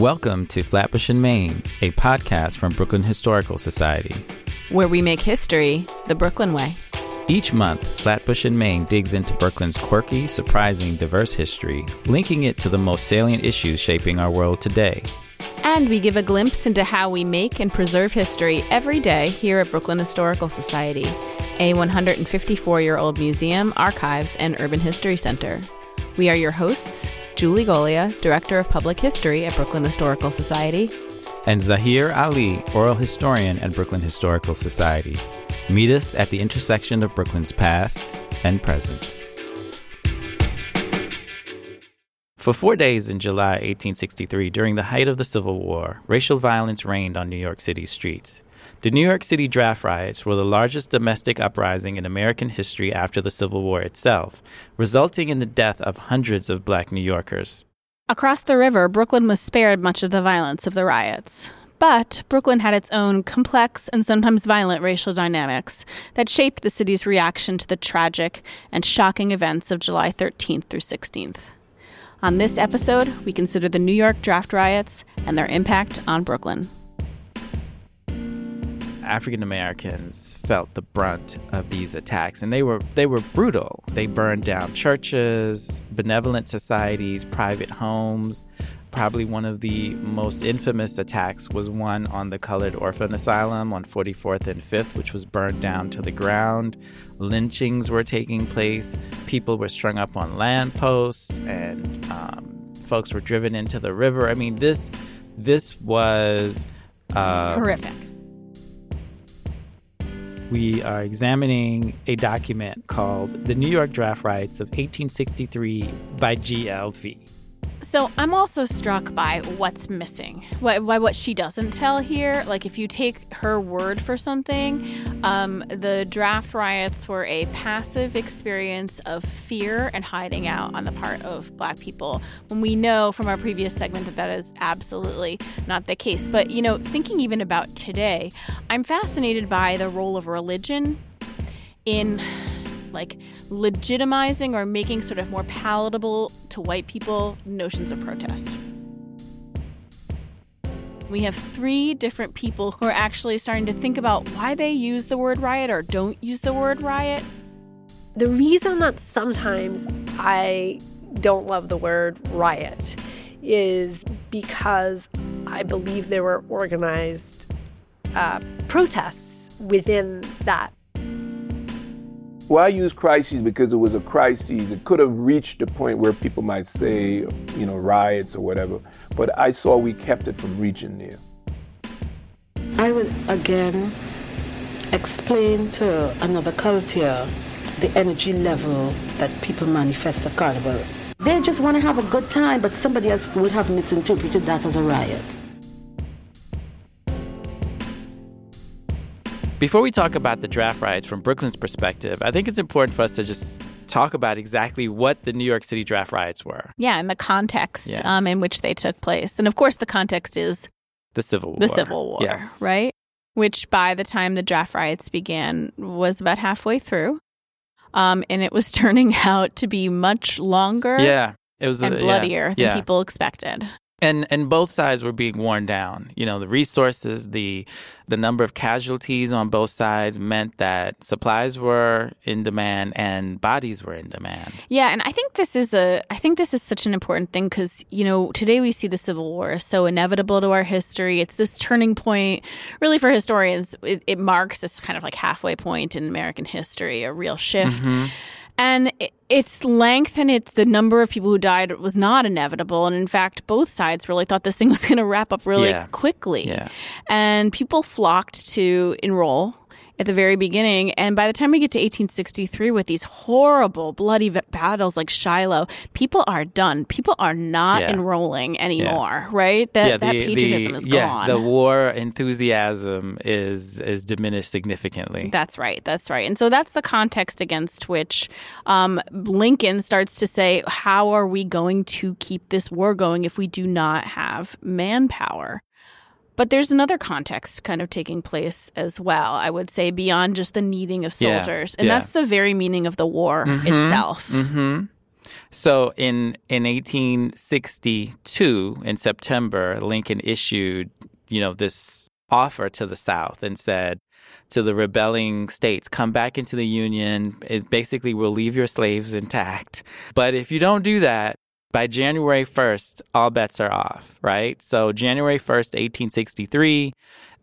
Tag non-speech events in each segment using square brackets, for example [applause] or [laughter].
Welcome to Flatbush in Main, a podcast from Brooklyn Historical Society, where we make history the Brooklyn way. Each month, Flatbush in Main digs into Brooklyn's quirky, surprising, diverse history, linking it to the most salient issues shaping our world today. And we give a glimpse into how we make and preserve history every day here at Brooklyn Historical Society, a 154 year old museum, archives, and urban history center. We are your hosts, Julie Golia, Director of Public History at Brooklyn Historical Society, and Zaheer Ali, Oral Historian at Brooklyn Historical Society. Meet us at the intersection of Brooklyn's past and present. For four days in July 1863, during the height of the Civil War, racial violence reigned on New York City's streets. The New York City draft riots were the largest domestic uprising in American history after the Civil War itself, resulting in the death of hundreds of black New Yorkers. Across the river, Brooklyn was spared much of the violence of the riots. But Brooklyn had its own complex and sometimes violent racial dynamics that shaped the city's reaction to the tragic and shocking events of July 13th through 16th. On this episode, we consider the New York draft riots and their impact on Brooklyn. African Americans felt the brunt of these attacks, and they were they were brutal. They burned down churches, benevolent societies, private homes. Probably one of the most infamous attacks was one on the Colored Orphan Asylum on 44th and 5th, which was burned down to the ground. Lynchings were taking place. People were strung up on lampposts, and um, folks were driven into the river. I mean, this this was uh, horrific we are examining a document called The New York Draft Riots of 1863 by G.L.V. So I'm also struck by what's missing, by, what she doesn't tell here. Like if you take her word for something, um, the draft riots were a passive experience of fear and hiding out on the part of Black people. When we know from our previous segment that that is absolutely not the case. But you know, thinking even about today, I'm fascinated by the role of religion in like legitimizing or making sort of more palatable to white people notions of protest. We have three different people who are actually starting to think about why they use the word riot or don't use the word riot. The reason that sometimes I don't love the word riot is because I believe there were organized uh, protests within that well, I use crises because it was a crisis. It could have reached a point where people might say, you know, riots or whatever. But I saw we kept it from reaching there. I would again explain to another culture the energy level that people manifest at Carnival. They just want to have a good time, but somebody else would have misinterpreted that as a riot. Before we talk about the draft riots from Brooklyn's perspective, I think it's important for us to just talk about exactly what the New York City draft riots were. Yeah, and the context yeah. um, in which they took place. And of course, the context is the Civil War. The Civil War, yes. right? Which by the time the draft riots began was about halfway through. Um, and it was [laughs] turning out to be much longer. Yeah. It was and a, bloodier yeah, than yeah. people expected and and both sides were being worn down. You know the resources the the number of casualties on both sides meant that supplies were in demand and bodies were in demand. Yeah and i think this is a i think this is such an important thing because you know today we see the civil war so inevitable to our history. It's this turning point. Really for historians it, it marks this kind of like halfway point in american history a real shift. Mm-hmm. And its length and its the number of people who died was not inevitable. And in fact, both sides really thought this thing [laughs] was going to wrap up really yeah. quickly. Yeah. And people flocked to enroll at the very beginning. And by the time we get to 1863 with these horrible, bloody battles like Shiloh, people are done. People are not yeah. enrolling anymore, yeah. right? That, yeah, the, that patriotism the, is yeah, gone. The war enthusiasm is is diminished significantly. That's right. That's right. And so that's the context against which um, Lincoln starts to say, how are we going to keep this war going if we do not have manpower? But there's another context kind of taking place as well, I would say, beyond just the needing of soldiers. Yeah, and yeah. that's the very meaning of the war mm-hmm, itself. Mm-hmm. So in in 1862, in September, Lincoln issued, you know, this offer to the South and said to the rebelling states, come back into the Union. It basically will leave your slaves intact. But if you don't do that, by January 1st, all bets are off, right? So January 1st, 1863,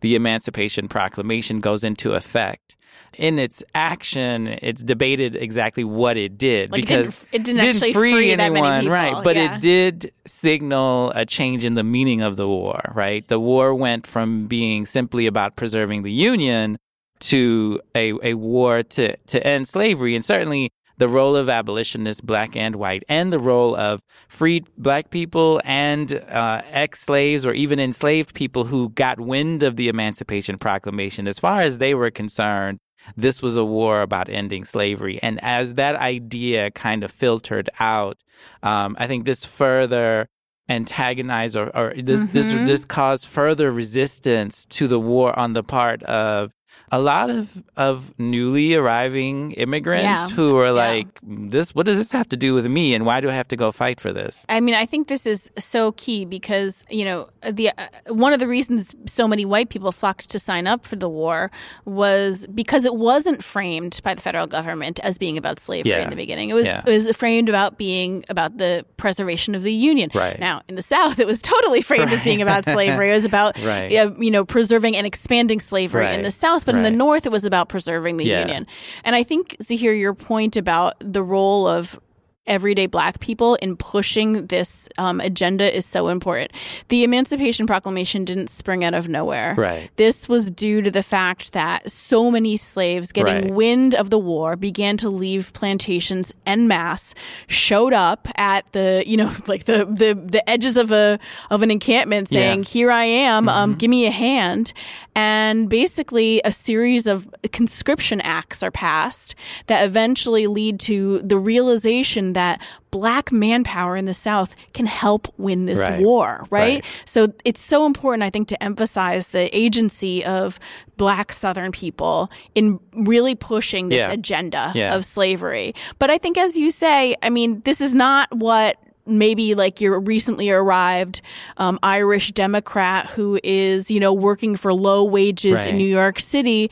the Emancipation Proclamation goes into effect in its action, it's debated exactly what it did Like, it because didn't- it didn't actually free many anyone, right? But yeah. it did signal a change in the meaning of the war, right? The war went from being simply about preserving the Union to a, a war to, to end slavery. And certainly the role of abolitionists, black and white, and the role of freed black people and uh, ex slaves or even enslaved people who got wind of the Emancipation Proclamation, as far as they were concerned, this was a war about ending slavery. And as that idea kind of filtered out, um, I think this further antagonized or, or this, Mm-hmm. this this caused further resistance to the war on the part of a lot of of newly arriving immigrants Yeah. who are Yeah. like this what does this have to do with me and why do I have to go fight for this? I mean, I think this is so key because you know the uh, one of the reasons so many white people flocked to sign up for the war was because it wasn't framed by the federal government as being about slavery Yeah. in the beginning. It was Yeah. it was framed about being about the preservation of the union. Right. now, in the South, it was totally framed as being about slavery. It was about [laughs] Right. uh, you know preserving and expanding slavery in the South, but in the North, it was about preserving the Yeah. union. And I think to hear your point about the role of everyday black people in pushing this um, agenda is so important. The Emancipation Proclamation didn't spring out of nowhere. Right. This was due to the fact that so many slaves getting Right. wind of the war began to leave plantations en masse, showed up at the, you know, [laughs] like the, the, the edges of a, of an encampment saying, Yeah. Mm-hmm. here I am, um, give me a hand. And basically a series of conscription acts are passed that eventually lead to the realization that black manpower in the South can help win this Right. war, right? Right. So it's so important, I think, to emphasize the agency of black Southern people in really pushing this Yeah. agenda Yeah. of slavery. But I think, as you say, I mean, this is not what maybe like your recently arrived um, Irish Democrat who is, you know, working for low wages in New York City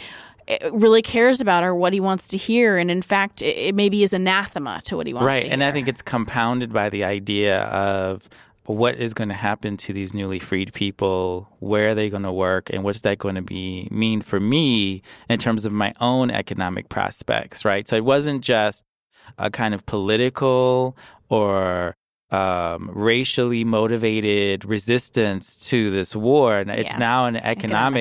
Eh, really cares about or what he wants to hear. And in fact, it, it maybe is anathema to what he wants right to and i think it's compounded by the idea of what is going to happen to these newly freed people where are they going to work and what's that going to be mean for me in terms of my own economic prospects right so it wasn't just a kind of political or um, racially motivated resistance to this war and it's Yeah. now an economic,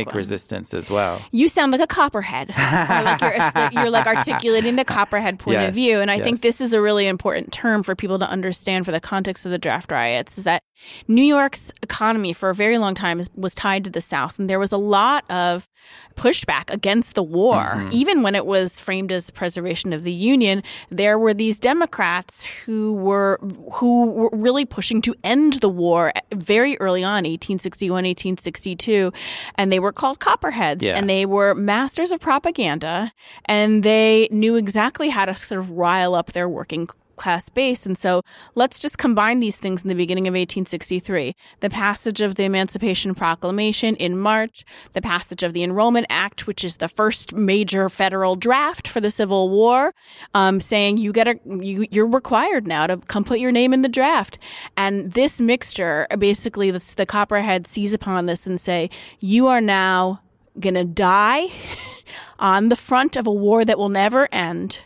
Economic resistance as well You sound like a copperhead. [laughs] like you're, you're like articulating the copperhead point Yes, of view. And I think this is a really important term for people to understand for the context of the draft riots is that New York's economy for a very long time was tied to the South. And there was a lot of pushback against the war. Mm-hmm. Even when it was framed as preservation of the Union, there were these Democrats who were, who were really pushing to end the war very early on, 1861, 1862. And they were called Copperheads. Yeah. And they were masters of propaganda and they knew exactly how to sort of rile up their working class base. And so let's just combine these things in the beginning of 1863. The passage of the Emancipation Proclamation in March, the passage of the Enrollment Act, which is the first major federal draft for the Civil War, um, saying you get a, you, you're required now to come put your name in the draft. And this mixture, basically the, the Copperhead seize upon this and say, you are now gonna die [laughs] on the front of a war that will never end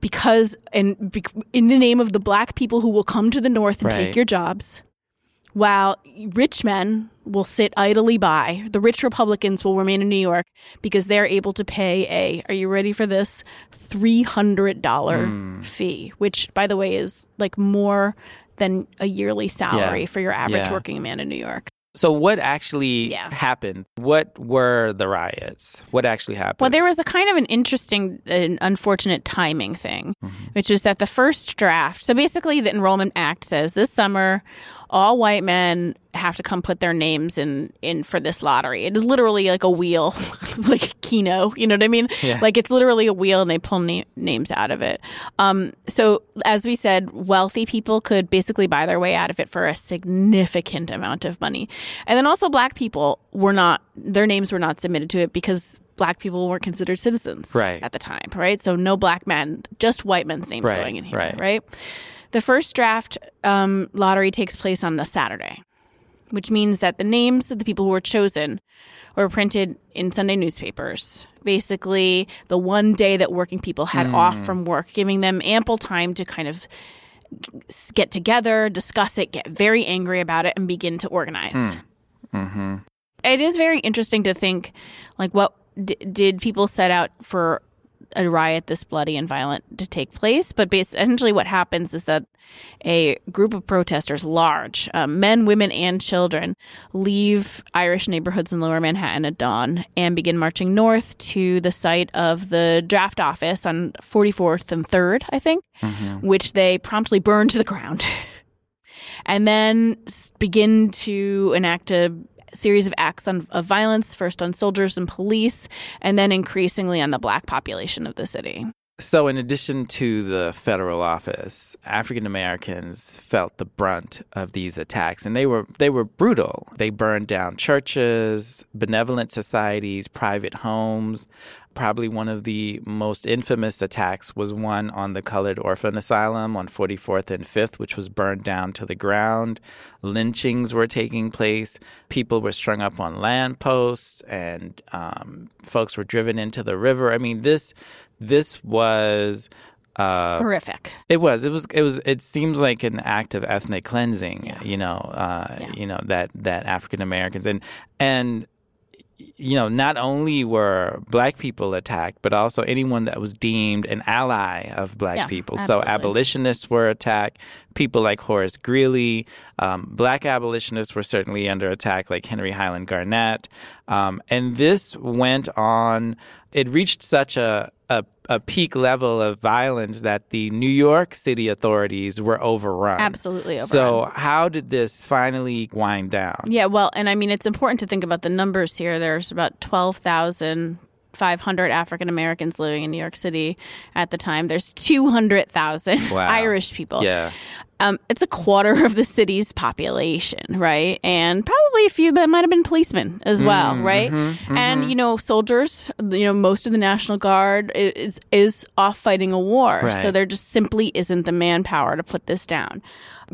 because in bec- in the name of the black people who will come to the north and take your jobs while rich men will sit idly by the rich republicans will remain in new york because they're able to pay a are you ready for this $300 Hmm. fee which by the way is like more than a yearly salary Yeah. for your average Yeah. working man in new york so what actually Yeah. happened what were the riots what actually happened Well, there was a kind of an interesting and unfortunate timing thing, mm-hmm. which is that the first draft. So basically, the Enrollment Act says this summer, all white men have to come put their names in in for this lottery. It is literally like a wheel, [laughs] like a Keno. You know what I mean? Yeah. Like it's literally a wheel, and they pull na- names out of it. Um, so as we said, wealthy people could basically buy their way out of it for a significant amount of money, and then also black people were not their names were not submitted to it because. Black people weren't considered citizens Right. at the time, right? So no black men, just white men's names Right, going in here, right. right? The first draft um, lottery takes place on the Saturday, which means that the names of the people who were chosen were printed in Sunday newspapers. Basically, the one day that working people had hmm. off from work, giving them ample time to kind of get together, discuss it, get very angry about it, and begin to organize. Hmm. Mm-hmm. It is very interesting to think, like, what d- did people set out for a riot this bloody and violent to take place? But essentially, what happens is that a group of protesters, large um, men, women, and children, leave Irish neighborhoods in Lower Manhattan at dawn and begin marching north to the site of the draft office on 44th and 3rd, I think, which they promptly burn to the ground. [laughs] and then begin to enact a series of acts on, of violence, first on soldiers and police, and then increasingly on the black population of the city. So, in addition to the federal office, African Americans felt the brunt of these attacks, and they were they were brutal. They burned down churches, benevolent societies, private homes. Probably one of the most infamous attacks was one on the Colored Orphan Asylum on 44th and 5th, which was burned down to the ground. Lynchings were taking place. People were strung up on lampposts, and um, folks were driven into the river. I mean, this this was uh, Horrific. it was it was it was it seems like an act of ethnic cleansing you know uh, you know that that African Americans and and you know not only were black people attacked but also anyone that was deemed an ally of black Yeah, people. So abolitionists were attacked. People like Horace Greeley um, black abolitionists were certainly under attack like Henry Highland Garnet. Um, and this went on it reached such a, a a peak level of violence that the New York City authorities were overrun. Absolutely So, how did this finally wind down? Yeah, well, and I mean, it's important to think about the numbers here. There's about 12,500 African Americans living in New York City at the time. There's 200,000 Wow. [laughs] Irish people. Yeah. Um, it's a quarter of the city's population, right? And probably a few that might have been policemen as well, Mm, right? mm-hmm, And you know, soldiers. You know, most of the National Guard is is off fighting a war, so there just simply isn't the manpower to put this down.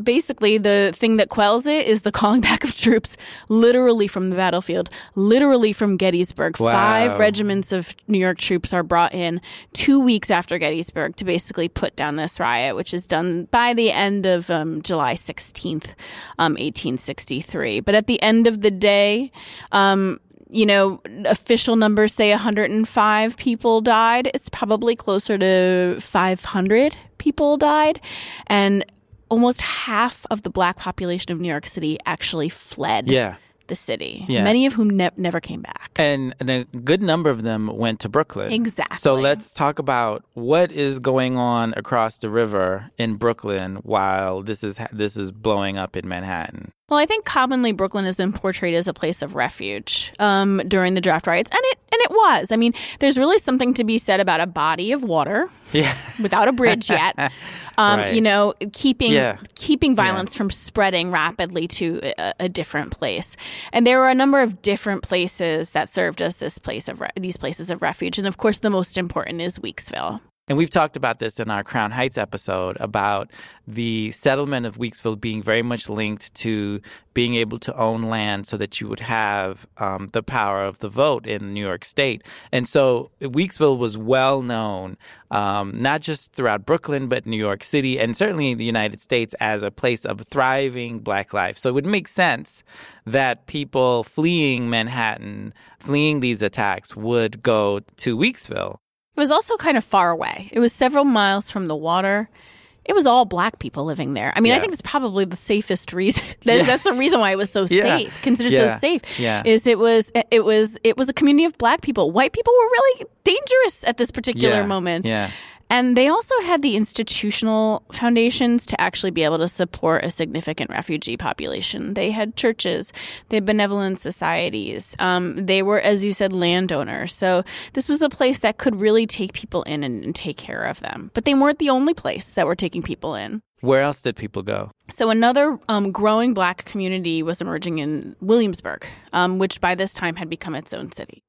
Basically, the thing that quells it is the calling back of troops, literally from the battlefield, literally from Gettysburg. Wow. Five regiments of New York troops are brought in two weeks after Gettysburg to basically put down this riot, which is done by the end of um, July 16th, um, 1863. But at the end of the day, um, you know, official numbers say 105 people died. It's probably closer to 500 people died. And almost half of the black population of New York City actually fled Yeah. the city, Yeah. many of whom ne- never came back. And, and a good number of them went to Brooklyn. Exactly. So let's talk about what is going on across the river in Brooklyn while this is this is blowing up in Manhattan. Well, I think commonly Brooklyn has been portrayed as a place of refuge um, during the draft riots, and it and it was. I mean, there's really something to be said about a body of water [laughs] Yeah. without a bridge yet. [laughs] Um, Right. You know, keeping Yeah. keeping violence from spreading rapidly to a, a different place. And there were a number of different places that served as this place of re- these places of refuge, and of course, the most important is Weeksville. And we've talked about this in our Crown Heights episode about the settlement of Weeksville being very much linked to being able to own land so that you would have um, the power of the vote in New York State. And so Weeksville was well known, um, not just throughout Brooklyn, but New York City, and certainly in the United States as a place of thriving black life. So it would make sense that people fleeing Manhattan, fleeing these attacks, would go to Weeksville. It was also kind of far away. It was several miles from the water. It was all black people living there. I mean, I think that's probably the safest reason. [laughs] that, That's the reason why it was so [laughs] Yeah. safe, considered Yeah. so safe. Yeah. Is it was it was it was a community of black people. White people were really dangerous at this particular Yeah. moment. Yeah. And they also had the institutional foundations to actually be able to support a significant refugee population. They had churches, they had benevolent societies. Um, they were, as you said, landowners. So this was a place that could really take people in and, and take care of them. But they weren't the only place that were taking people in. Where else did people go? So another um, growing black community was emerging in Williamsburg, um, which by this time had become its own city.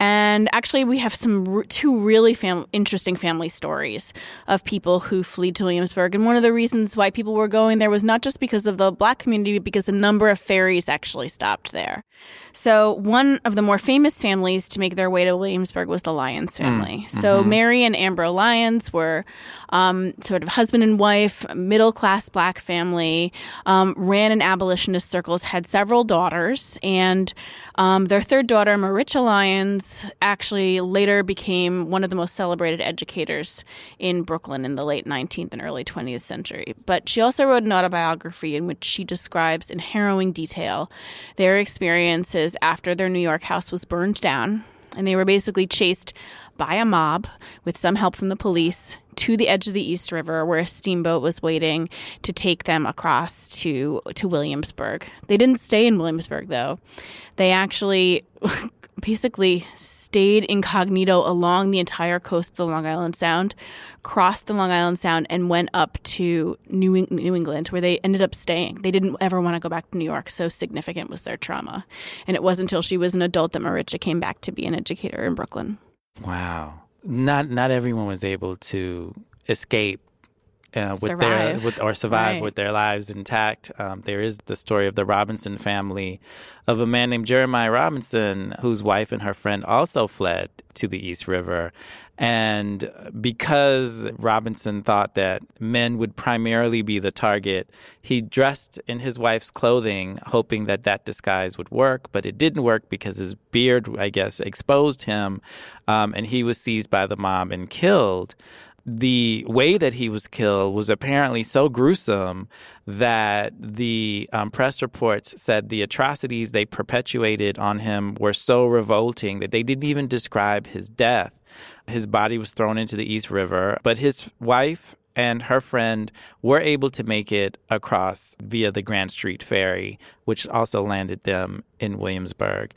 And actually, we have some two really fam- interesting family stories of people who fled to Williamsburg. And one of the reasons why people were going there was not just because of the black community, but because a number of ferries actually stopped there. So one of the more famous families to make their way to Williamsburg was the Lyons family. Mm-hmm. So Mary and Ambrose Lyons were um, sort of husband and wife, middle class black family, um, ran in abolitionist circles, had several daughters, and um, their third daughter, Maritcha Lyons, actually later became one of the most celebrated educators in Brooklyn in the late 19th and early 20th century. But she also wrote an autobiography in which she describes in harrowing detail their experiences after their New York house was burned down. And they were basically chased by a mob with some help from the police to the edge of the East River where a steamboat was waiting to take them across to to Williamsburg. They didn't stay in Williamsburg though. They actually [laughs] basically stayed incognito along the entire coast of the Long Island Sound, crossed the Long Island Sound and went up to New, New England where they ended up staying. They didn't ever want to go back to New York, so significant was their trauma. And it wasn't until she was an adult that Maritcha came back to be an educator in Brooklyn. Wow not not everyone was able to escape uh, with survive. their with, or survive right. with their lives intact. Um, there is the story of the Robinson family, of a man named Jeremiah Robinson, whose wife and her friend also fled to the East River. And because Robinson thought that men would primarily be the target, he dressed in his wife's clothing, hoping that that disguise would work. But it didn't work because his beard, I guess, exposed him, um, and he was seized by the mob and killed the way that he was killed was apparently so gruesome that the um, press reports said the atrocities they perpetuated on him were so revolting that they didn't even describe his death. His body was thrown into the East River, but his wife and her friend were able to make it across via the Grand Street Ferry, which also landed them in Williamsburg.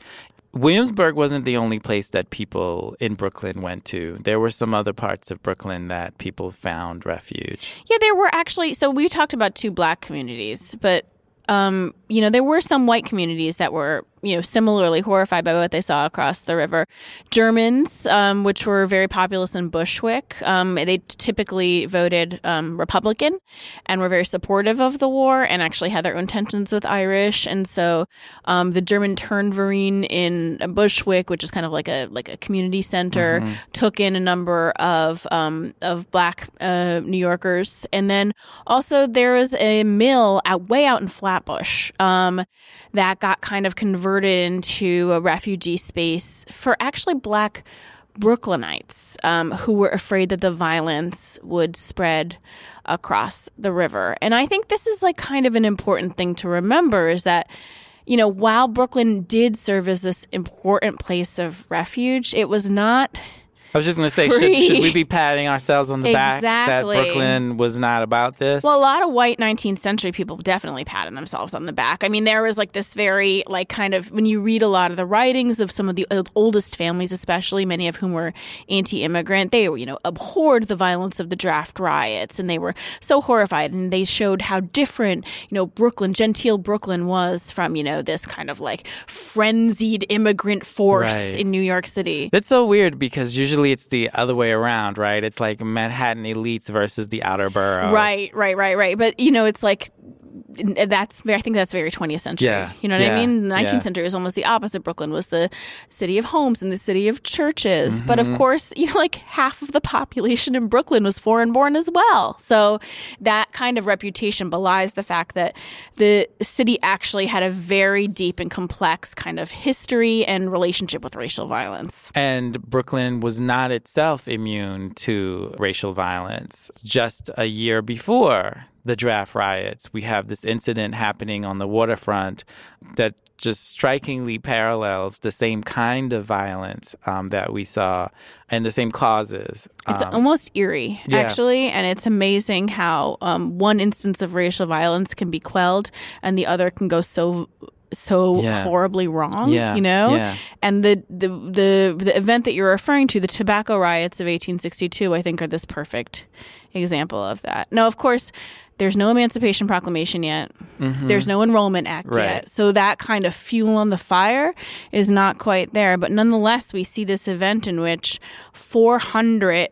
Williamsburg wasn't the only place that people in Brooklyn went to. There were some other parts of Brooklyn that people found refuge. Yeah, there were actually. So we talked about two black communities, but um, you know, there were some white communities that were you know, similarly horrified by what they saw across the river. Germans, um, which were very populous in Bushwick, um, they typically voted um, Republican and were very supportive of the war and actually had their own tensions with Irish. And so um, the German Turnverein in Bushwick, which is kind of like a like a community center, mm-hmm. took in a number of um, of black uh, New Yorkers. And then also there was a mill out way out in Flatbush um, that got kind of converted into a refugee space for actually black Brooklynites um, who were afraid that the violence would spread across the river. And I think this is like kind of an important thing to remember is that, you know, while Brooklyn did serve as this important place of refuge, it was not I was just going to say, should, should, we be patting ourselves on the exactly. back that Brooklyn was not about this? Well, a lot of white 19th century people definitely patted themselves on the back. I mean, there was like this very, like, kind of, when you read a lot of the writings of some of the oldest families, especially, many of whom were anti immigrant, they, you know, abhorred the violence of the draft riots and they were so horrified. And they showed how different, you know, Brooklyn, genteel Brooklyn was from, you know, this kind of like frenzied immigrant force right. in New York City. That's so weird because usually usually it's the other way around, right? It's like Manhattan elites versus the outer boroughs. Right, right, right, right. But you know, it's like that's I think that's very 20th century. Yeah. You know what yeah. I mean? The 19th yeah. century was almost the opposite. Brooklyn was the city of homes and the city of churches. Mm-hmm. But of course, you know, like half of the population in Brooklyn was foreign born as well. So that kind of reputation belies the fact that the city actually had a very deep and complex kind of history and relationship with racial violence. And Brooklyn was not itself immune to racial violence. Just a year before, the draft riots, we have this incident happening on the waterfront that just strikingly parallels the same kind of violence um, that we saw and the same causes. It's Um, almost eerie, yeah. actually, and it's amazing how um, one instance of racial violence can be quelled and the other can go so so Yeah. horribly wrong. Yeah, you know, yeah. and the, the the the event that you're referring to, the tobacco riots of 1862, I think are this perfect example of that. Now, of course. There's no Emancipation Proclamation yet. There's no Enrollment Act Mm-hmm. Right. yet. So that kind of fuel on the fire is not quite there. But nonetheless, we see this event in which 400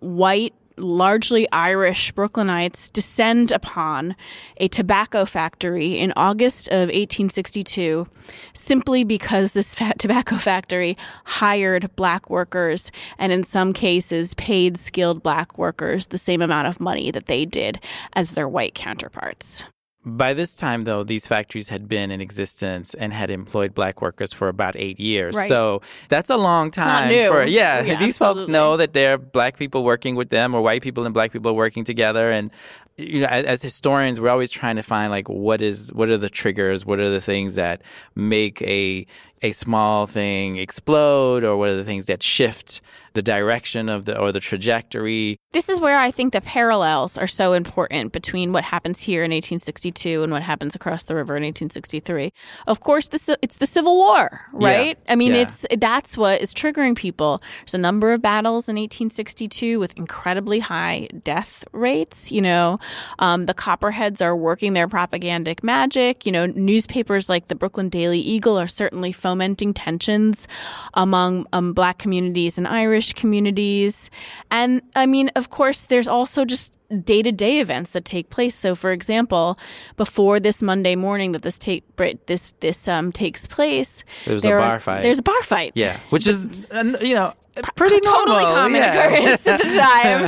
white, largely Irish Brooklynites descend upon a tobacco factory in August of 1862 simply because this [laughs] tobacco factory hired black workers and in some cases paid skilled black workers the same amount of money that they did as their white counterparts. By this time, though, these factories had been in existence and had employed black workers for about eight years. Right. So that's a long time for yeah. Yeah, these folks know that there are black people working with them, or white people and black people working together. And you know, as, as historians, we're always trying to find like what is what are the triggers, what are the things that make a a small thing explode, or what are the things that shift the direction of the or the trajectory. This is where I think the parallels are so important between what happens here in 1862 and what happens across the river in 1863. Of course, this it's the Civil War, right? I mean, Yeah. it's that's what is triggering people. There's a number of battles in 1862 with incredibly high death rates. You know, um, the Copperheads are working their propagandic magic. You know, newspapers like the Brooklyn Daily Eagle are certainly fomenting tensions among um, black communities and Irish communities. And I mean, of course, there's also just day to day events that take place. So, for example, before this Monday morning that this take this this um takes place, There a bar are- fight. There's a bar fight. Yeah, which is you know pretty totally normal. common yeah. occurrence at the time.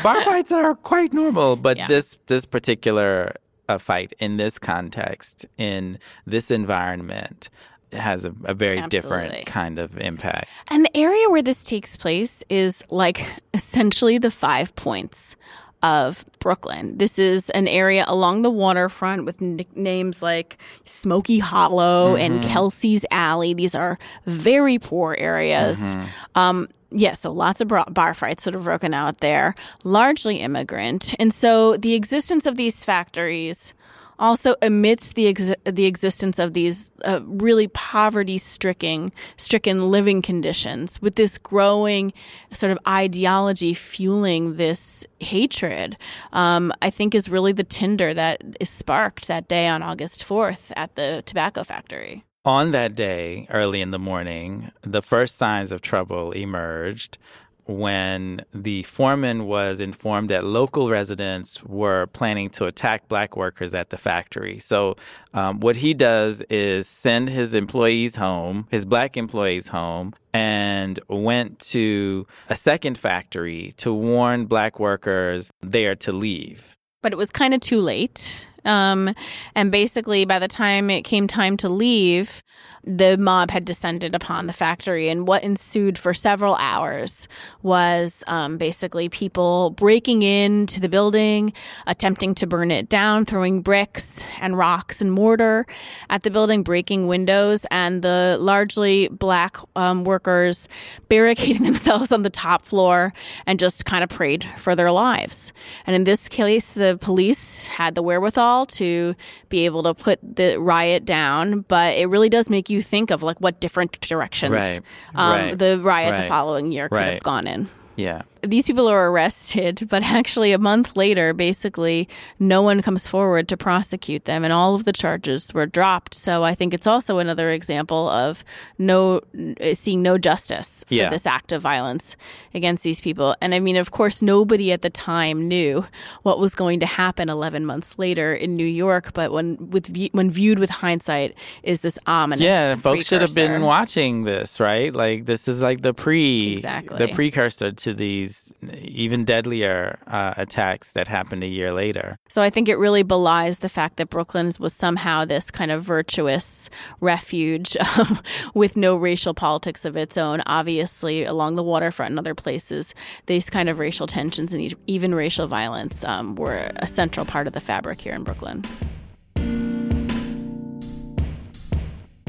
[laughs] bar fights are quite normal, but Yeah. this this particular uh, fight in this context, in this environment, has a, a very Absolutely. different kind of impact. And the area where this takes place is like [laughs] essentially the five points of Brooklyn. This is an area along the waterfront with nicknames like Smoky Hollow and Kelsey's Alley. These are very poor areas. Um, yeah, so lots of bar fights sort of broken out there, largely immigrant. And so the existence of these factories also amidst the ex- the existence of these uh, really poverty stricken stricken living conditions with this growing sort of ideology fueling this hatred um, I think is really the tinder that is sparked that day on August 4th at the tobacco factory. On that day, early in the morning, the first signs of trouble emerged when the foreman was informed that local residents were planning to attack black workers at the factory. So, um, what he does is send his employees home, his black employees home, and went to a second factory to warn black workers there to leave. but it was kind of too late. Um, and basically, by the time it came time to leave, the mob had descended upon the factory. And what ensued for several hours was um, basically people breaking into the building, attempting to burn it down, throwing bricks and rocks and mortar at the building, breaking windows, and the largely black um, workers barricading [laughs] themselves on the top floor and just kind of prayed for their lives. And in this case, the police had the wherewithal to be able to put the riot down, but it really does make you think of like what different directions Right, um, right, the riot the following year could right. have gone in Yeah. These people are arrested, but [laughs] actually a month later, basically, no one comes forward to prosecute them, and all of the charges were dropped. So I think it's also another example of no eh, seeing no justice for Yeah. this act of violence against these people. And I mean, of course, nobody at the time knew what was going to happen 11 months later in New York. But when with when viewed with hindsight, is this ominous? Yeah, folks should have been watching this, right? Like this is like the pre Exactly. the precursor to these these even deadlier uh, attacks that happened a year later. So I think it really belies the fact that Brooklyn was somehow this kind of virtuous refuge [laughs] um, with no racial politics of its own. Obviously, along the waterfront and other places, these kind of racial tensions and even racial violence um, were a central part of the fabric here in Brooklyn.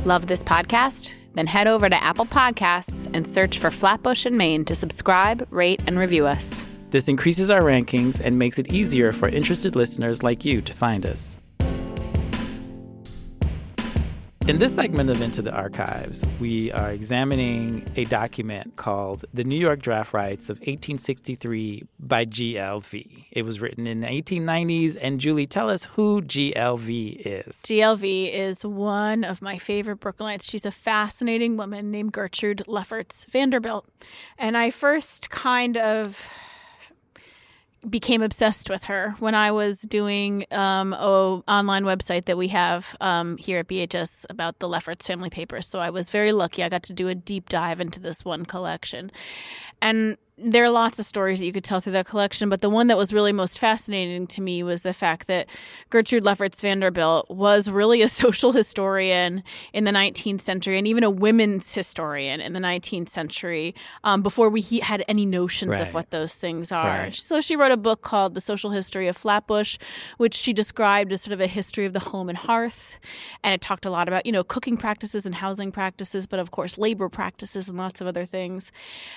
Love this podcast? Then head over to Apple Podcasts and search for Flatbush and Main to subscribe, rate, and review us. This increases our rankings and makes it easier for interested listeners like you to find us. In this segment of Into the Archives, we are examining a document called The New York Draft Riots of 1863 by GLV. It was written in the 1890s. And Julie, tell us who GLV is. GLV is one of my favorite Brooklynites. She's a fascinating woman named Gertrude Lefferts Vanderbilt. And I first kind of became obsessed with her when I was doing um, a online website that we have um, here at BHS about the Lefferts family papers. So I was very lucky. I got to do a deep dive into this one collection, and there are lots of stories that you could tell through that collection, but the one that was really most fascinating to me was the fact that Gertrude Lefferts Vanderbilt was really a [laughs] social historian in the 19th century and even a women's historian in the 19th century um, before we had any notions right. of what those things are. Right. So she wrote a book called The Social History of Flatbush, which she described as sort of a history of the home and hearth. And it talked a lot about, you know, cooking practices and housing practices, but of course, labor practices and lots of other things.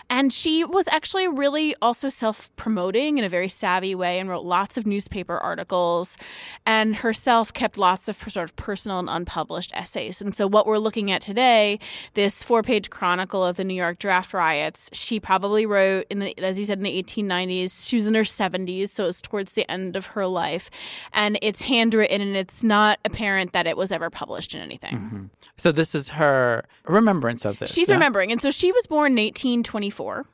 And she was actually actually really also self promoting in a very savvy way and wrote lots of newspaper articles and herself kept lots of sort of personal and unpublished essays. And so, what we're looking at today, this four page chronicle of the New York draft riots, she probably wrote in the, as you said, in the 1890s. She was in her 70s, so it's towards the end of her life. And it's handwritten and it's not apparent that it was ever published in anything. Mm-hmm. So, this is her remembrance of this. She's yeah? remembering. And so, she was born in 1824.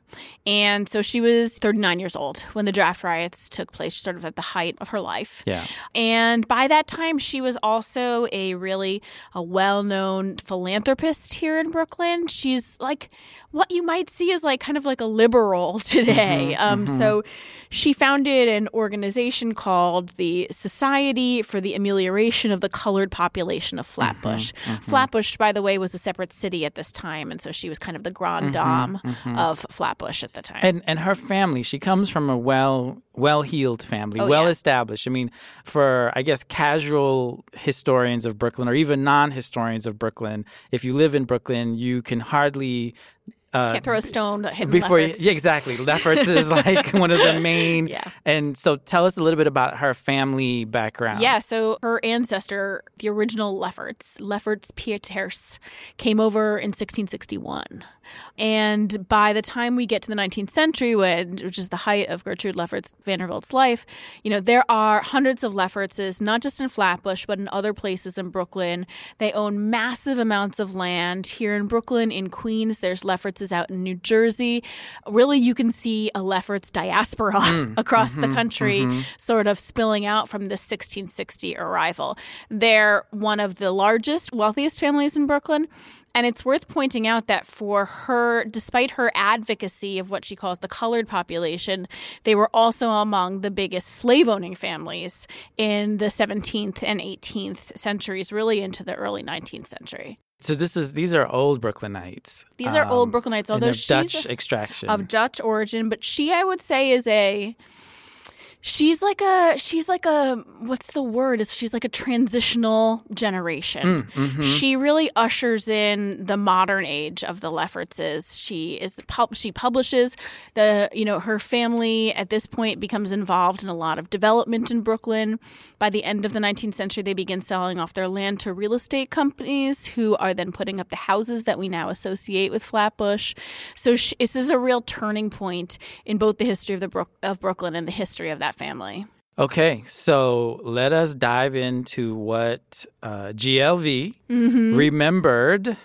And so she was 39 years old when the draft riots took place, sort of at the height of her life. Yeah. And by that time, she was also a really a well-known philanthropist here in Brooklyn. She's like what you might see as like kind of like a liberal [laughs] today. Mm-hmm, um, mm-hmm. So she founded an organization called the Society for the Amelioration of the Colored Population of Flatbush. Mm-hmm, mm-hmm. Flatbush, by the way, was a separate city at this time, and so she was kind of the grand mm-hmm, dame mm-hmm. of Flatbush at the time. And and her family, she comes from a well well heeled family, oh, well yeah. established. I mean, for I guess casual historians of Brooklyn or even non historians of Brooklyn, if you live in Brooklyn, you can hardly uh, Can't throw a stone before you, yeah, exactly. Lefferts [laughs] is like one of the main. Yeah. And so tell us a little bit about her family background. Yeah. So her ancestor, the original Lefferts, Lefferts Pieters, came over in 1661. And by the time we get to the 19th century, which is the height of Gertrude Lefferts Vanderbilt's life, you know, there are hundreds of Leffertses, not just in Flatbush, but in other places in Brooklyn. They own massive amounts of land. Here in Brooklyn, in Queens, there's Leffertses out in New Jersey. Really, you can see a Lefferts diaspora mm. [laughs] across mm-hmm, the country mm-hmm. sort of spilling out from the 1660 arrival. They're one of the largest, wealthiest families in Brooklyn. And it's worth pointing out that for her, despite her advocacy of what she calls the colored population, they were also among the biggest slave owning families in the 17th and 18th centuries, really into the early 19th century. So this is these are old Brooklynites. These are old um, Brooklynites, although she's Dutch extraction of Dutch origin, but she I would say is a she's like a she's like a what's the word? She's like a transitional generation. Mm, mm-hmm. she really ushers in the modern age of the leffertses. She is she publishes the you know her family at this point becomes involved in a lot of development in brooklyn. By the end of the 19th century they begin selling off their land to real estate companies who are then putting up the houses that we now associate with flatbush. So she, this is a real turning point in both the history of the of brooklyn and the history of that family. Okay, so let us dive into what uh, GLV mm-hmm. remembered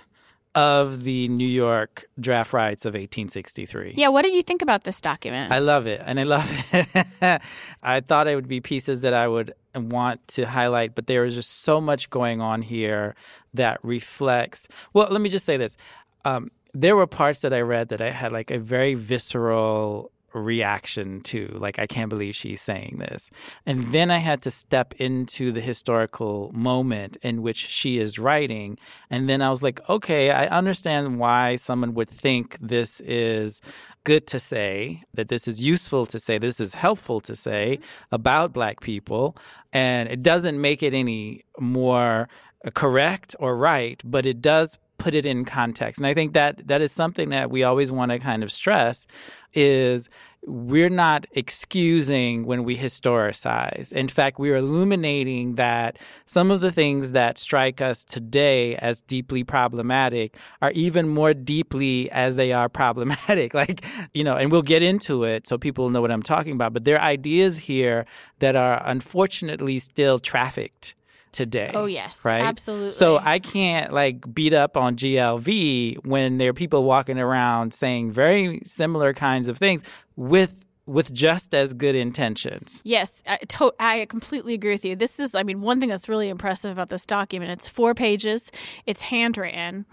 of the New York draft riots of 1863. Yeah, what did you think about this document? I love it, and I love [laughs] it. I thought it would be pieces that I would want to highlight, but there is just so much going on here that reflects. Well, let me just say this. Um, there were parts that I read that I had like a very visceral reaction to like i can't believe she's saying this. And then i had to step into the historical moment in which she is writing. And then i was like okay i understand why someone would think this is good to say that this is useful to say this is helpful to say mm-hmm. about black people. And it doesn't make it any more correct or right but it does put it in context. And I think that that is something that we always want to kind of stress is we're not excusing when we historicize. In fact, we're illuminating that some of the things that strike us today as deeply problematic are even more deeply as they are problematic. [laughs] like, you know, and we'll get into it so people know what I'm talking about. But there are ideas here that are unfortunately still trafficked today. Oh yes, right. absolutely. So I can't like beat up on GLV when there are people walking around saying very similar kinds of things with with just as good intentions. Yes, I, to- I completely agree with you. This is, I mean, one thing that's really impressive about this document. It's four pages. It's handwritten.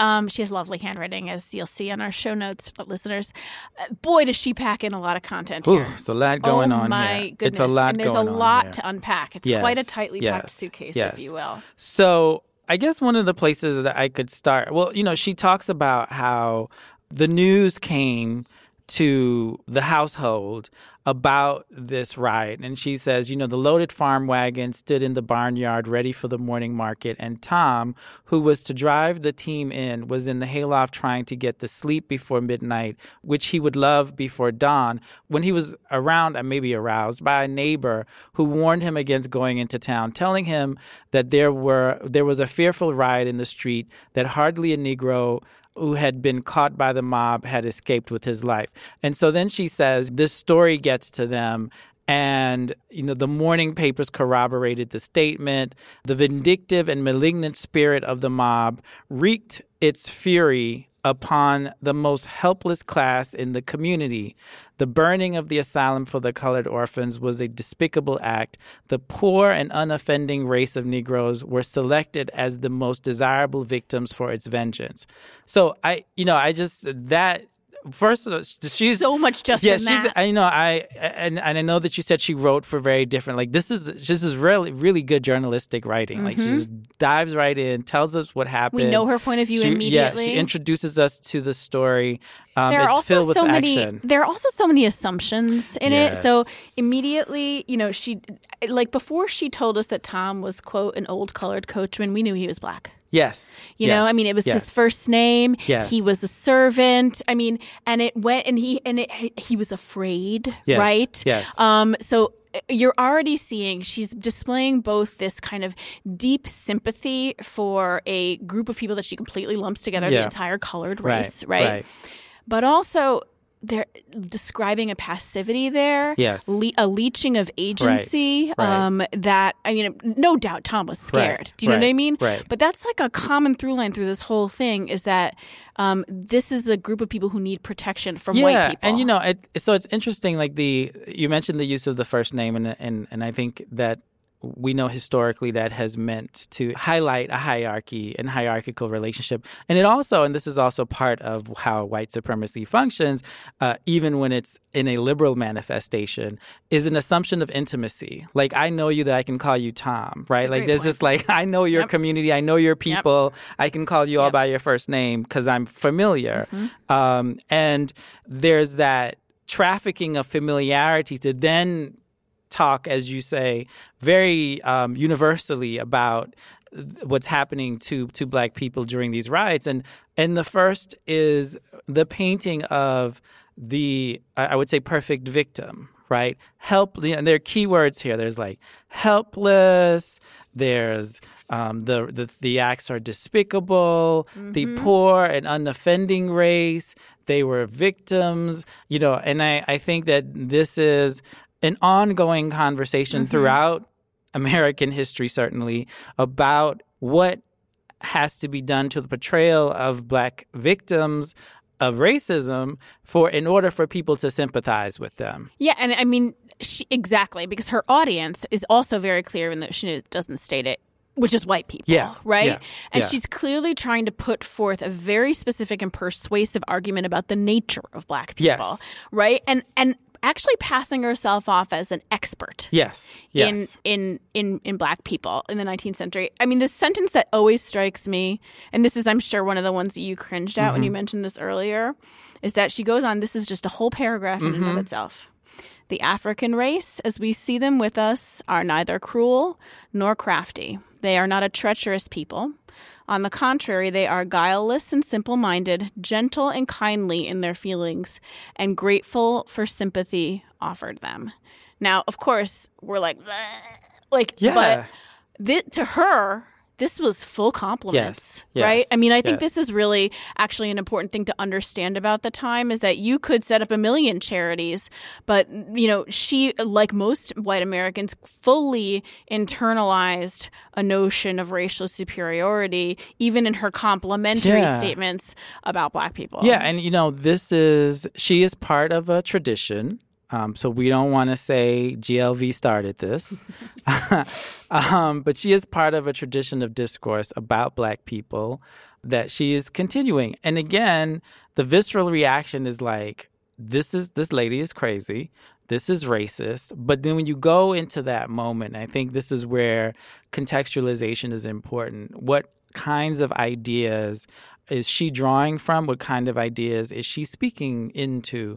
Um, she has lovely handwriting, as you'll see on our show notes, but listeners. Uh, boy, does she pack in a lot of content Ooh, here. it's a lot going oh, on my here. goodness. It's a lot and there's a lot to unpack. It's Yes, quite a tightly packed suitcase, yes. if you will. So I guess one of the places that I could start, well, you know, she talks about how the news came to the household about this riot. And she says, you know, the loaded farm wagon stood in the barnyard ready for the morning market. And Tom, who was to drive the team in, was in the hayloft trying to get the sleep before midnight, which he would love before dawn, when he was around and maybe aroused by a neighbor who warned him against going into town, telling him that there were there was a fearful riot in the street, that hardly a Negro who had been caught by the mob had escaped with his life. And so then she says this story gets to them and you know the morning papers corroborated the statement the vindictive and malignant spirit of the mob wreaked its fury upon the most helpless class in the community. The burning of the asylum for the colored orphans was a despicable act. The poor and unoffending race of Negroes were selected as the most desirable victims for its vengeance. So I, you know, I just that first of all, she's So much just yeah. she's that. I know I and and I know that you said she wrote for very different. Like this is this is really really good journalistic writing. Like she just dives right in, tells us what happened. Mm-hmm. We know her point of view She- immediately. Yeah, she introduces us to the story. Um, there are it's also filled with so action. many there are also so many assumptions in it so immediately you know she like before she told us that tom was quote an old colored coachman we knew he was black Yes, you know i mean it was yes. his first name. Yes. he was a servant. I mean and it went and he and it he was afraid Yes, right? Yes. um so uh, you're already seeing she's displaying both this kind of deep sympathy for a group of people that she completely lumps together the entire colored Right, race right, right. but also they're describing a passivity there, Yes. le- a leeching of agency. right. Um, that I mean, no doubt Tom was scared. Right, Do you know what I mean? right. But that's like a common through line through this whole thing is that um, this is a group of people who need protection from yeah, white people. and you know, it, so it's interesting. Like the you mentioned the use of the first name, and and and I think that we know historically that has meant to highlight a hierarchy and hierarchical relationship. And it also, and this is also part of how white supremacy functions, uh, even when it's in a liberal manifestation, is an assumption of intimacy. Like, I know you that I can call you Tom, right? Like, there's point. just like, [laughs] I know your Yep. community, I know your people, I can call you all by your first name because I'm familiar. Mm-hmm. Um, and there's that trafficking of familiarity to then talk, as you say, very um, universally about what's happening to to black people during these riots. And and the first is the painting of the I would say perfect victim, right? Help. And there are key words here. There's like helpless. There's um, the, the the acts are despicable. The poor and unoffending race. They were victims. You know, and I I think that this is an ongoing conversation mm-hmm. throughout American history, certainly, about what has to be done to the portrayal of black victims of racism for in order for people to sympathize with them. Yeah, and I mean, she, exactly because her audience is also very clear, and she doesn't state it which is white people. Yeah, Right? yeah, and yeah. she's clearly trying to put forth a very specific and persuasive argument about the nature of black people. Yes. Right? And and actually passing herself off as an expert Yes. Yes. in in in in black people in the 19th century. I mean, the sentence that always strikes me, and this is, I'm sure, one of the ones that you cringed at when mm-hmm. you mentioned this earlier, is that she goes on. This is just a whole paragraph in and of mm-hmm. itself. The African race, as we see them with us, are neither cruel nor crafty. They are not a treacherous people. On the contrary, they are guileless and simple minded, gentle and kindly in their feelings, and grateful for sympathy offered them. Now, of course, we're like, "Bleh," like, Yeah. but thi- to her, this was full compliments, Yes, yes, right? I mean, I think yes. this is really actually an important thing to understand about the time is that you could set up a million charities, but you know, she, like most white Americans, fully internalized a notion of racial superiority, even in her complimentary Yeah. statements about black people. Yeah, and you know, this is she is part of a tradition. Um, so we don't want to say GLV started this, [laughs] um, but she is part of a tradition of discourse about Black people that she is continuing. And again, the visceral reaction is like, "This is this lady is crazy. This is racist." But then when you go into that moment, I think this is where contextualization is important. What kinds of ideas is she drawing from? What kind of ideas is she speaking into?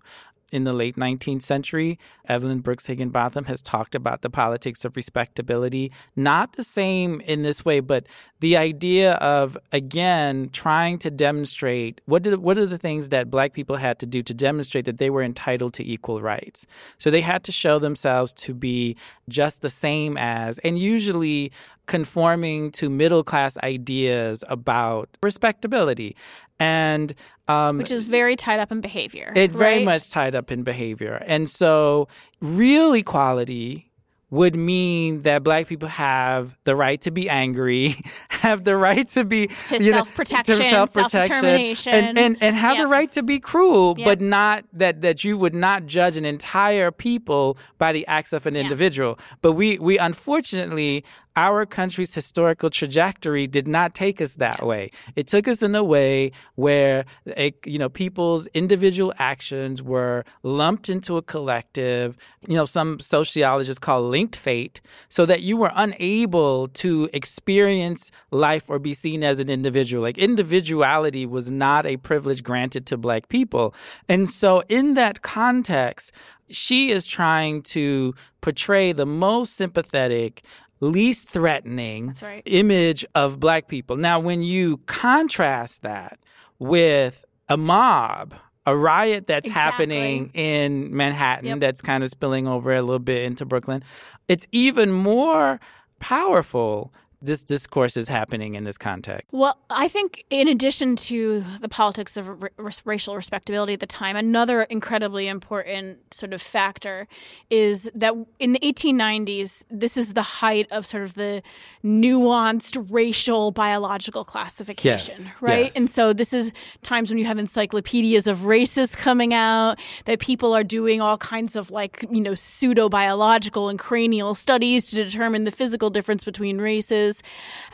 In the late 19th century, Evelyn Brooks Higginbotham has talked about the politics of respectability. Not the same in this way, but the idea of, again, trying to demonstrate what, did, what are the things that black people had to do to demonstrate that they were entitled to equal rights. So they had to show themselves to be just the same as, and usually conforming to middle class ideas about respectability. And um, which is very tied up in behavior. it's very much tied up in behavior. And so, real equality would mean that black people have the right to be angry, [laughs] have the right to be To you know, self-protection, to self-protection, self-determination. and, and, and have Yeah. the right to be cruel, Yeah. but not that, that you would not judge an entire people by the acts of an individual. But we, we unfortunately, our country's historical trajectory did not take us that way. It took us in a way where eh, you know people's individual actions were lumped into a collective. You know, some sociologists call linked fate, so that you were unable to experience life or be seen as an individual. Like individuality was not a privilege granted to black people, and so in that context, she is trying to portray the most sympathetic least threatening right. image of black people. Now, when you contrast that with a mob, a riot that's Exactly. happening in Manhattan Yep. that's kind of spilling over a little bit into Brooklyn, it's even more powerful. This discourse is happening in this context. Well, I think in addition to the politics of r- racial respectability at the time, another incredibly important sort of factor is that in the 1890s, this is the height of sort of the nuanced racial biological classification, Yes, right? yes. And so this is times when you have encyclopedias of races coming out, that people are doing all kinds of like, you know, pseudo biological and cranial studies to determine the physical difference between races.